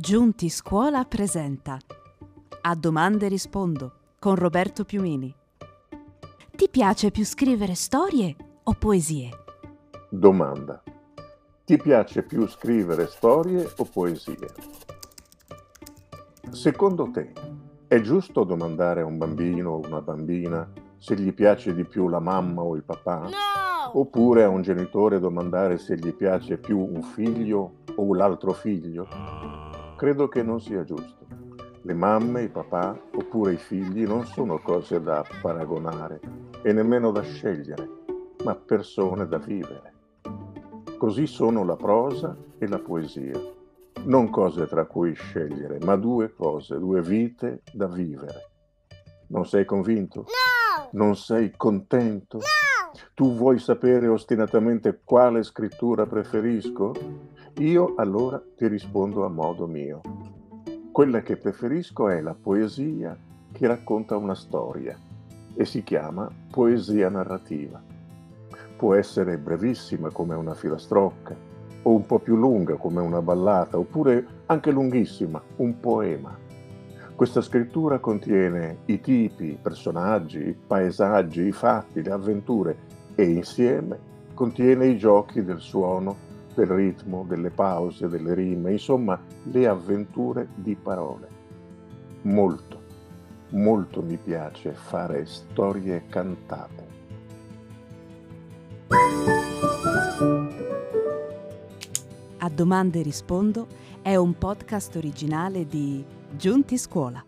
Giunti Scuola presenta A domande rispondo con Roberto Piumini. Ti piace più scrivere storie o poesie? Domanda. Ti piace più scrivere storie o poesie? Secondo te è giusto domandare a un bambino o una bambina se gli piace di più la mamma o il papà? No! Oppure a un genitore domandare se gli piace più un figlio o l'altro figlio? Credo che non sia giusto. Le mamme, i papà oppure i figli non sono cose da paragonare e nemmeno da scegliere, ma persone da vivere. Così sono la prosa e la poesia. Non cose tra cui scegliere, ma due cose, due vite da vivere. Non sei convinto? No! Non sei contento? No! Tu vuoi sapere ostinatamente quale scrittura preferisco? Io allora ti rispondo a modo mio. Quella che preferisco è la poesia che racconta una storia e si chiama poesia narrativa. Può essere brevissima come una filastrocca, o un po' più lunga come una ballata, oppure anche lunghissima, un poema. Questa scrittura contiene i tipi, i personaggi, i paesaggi, i fatti, le avventure e insieme contiene i giochi del suono, del ritmo, delle pause, delle rime, insomma le avventure di parole. Molto, molto mi piace fare storie cantate. A domande rispondo è un podcast originale di Giunti Scuola.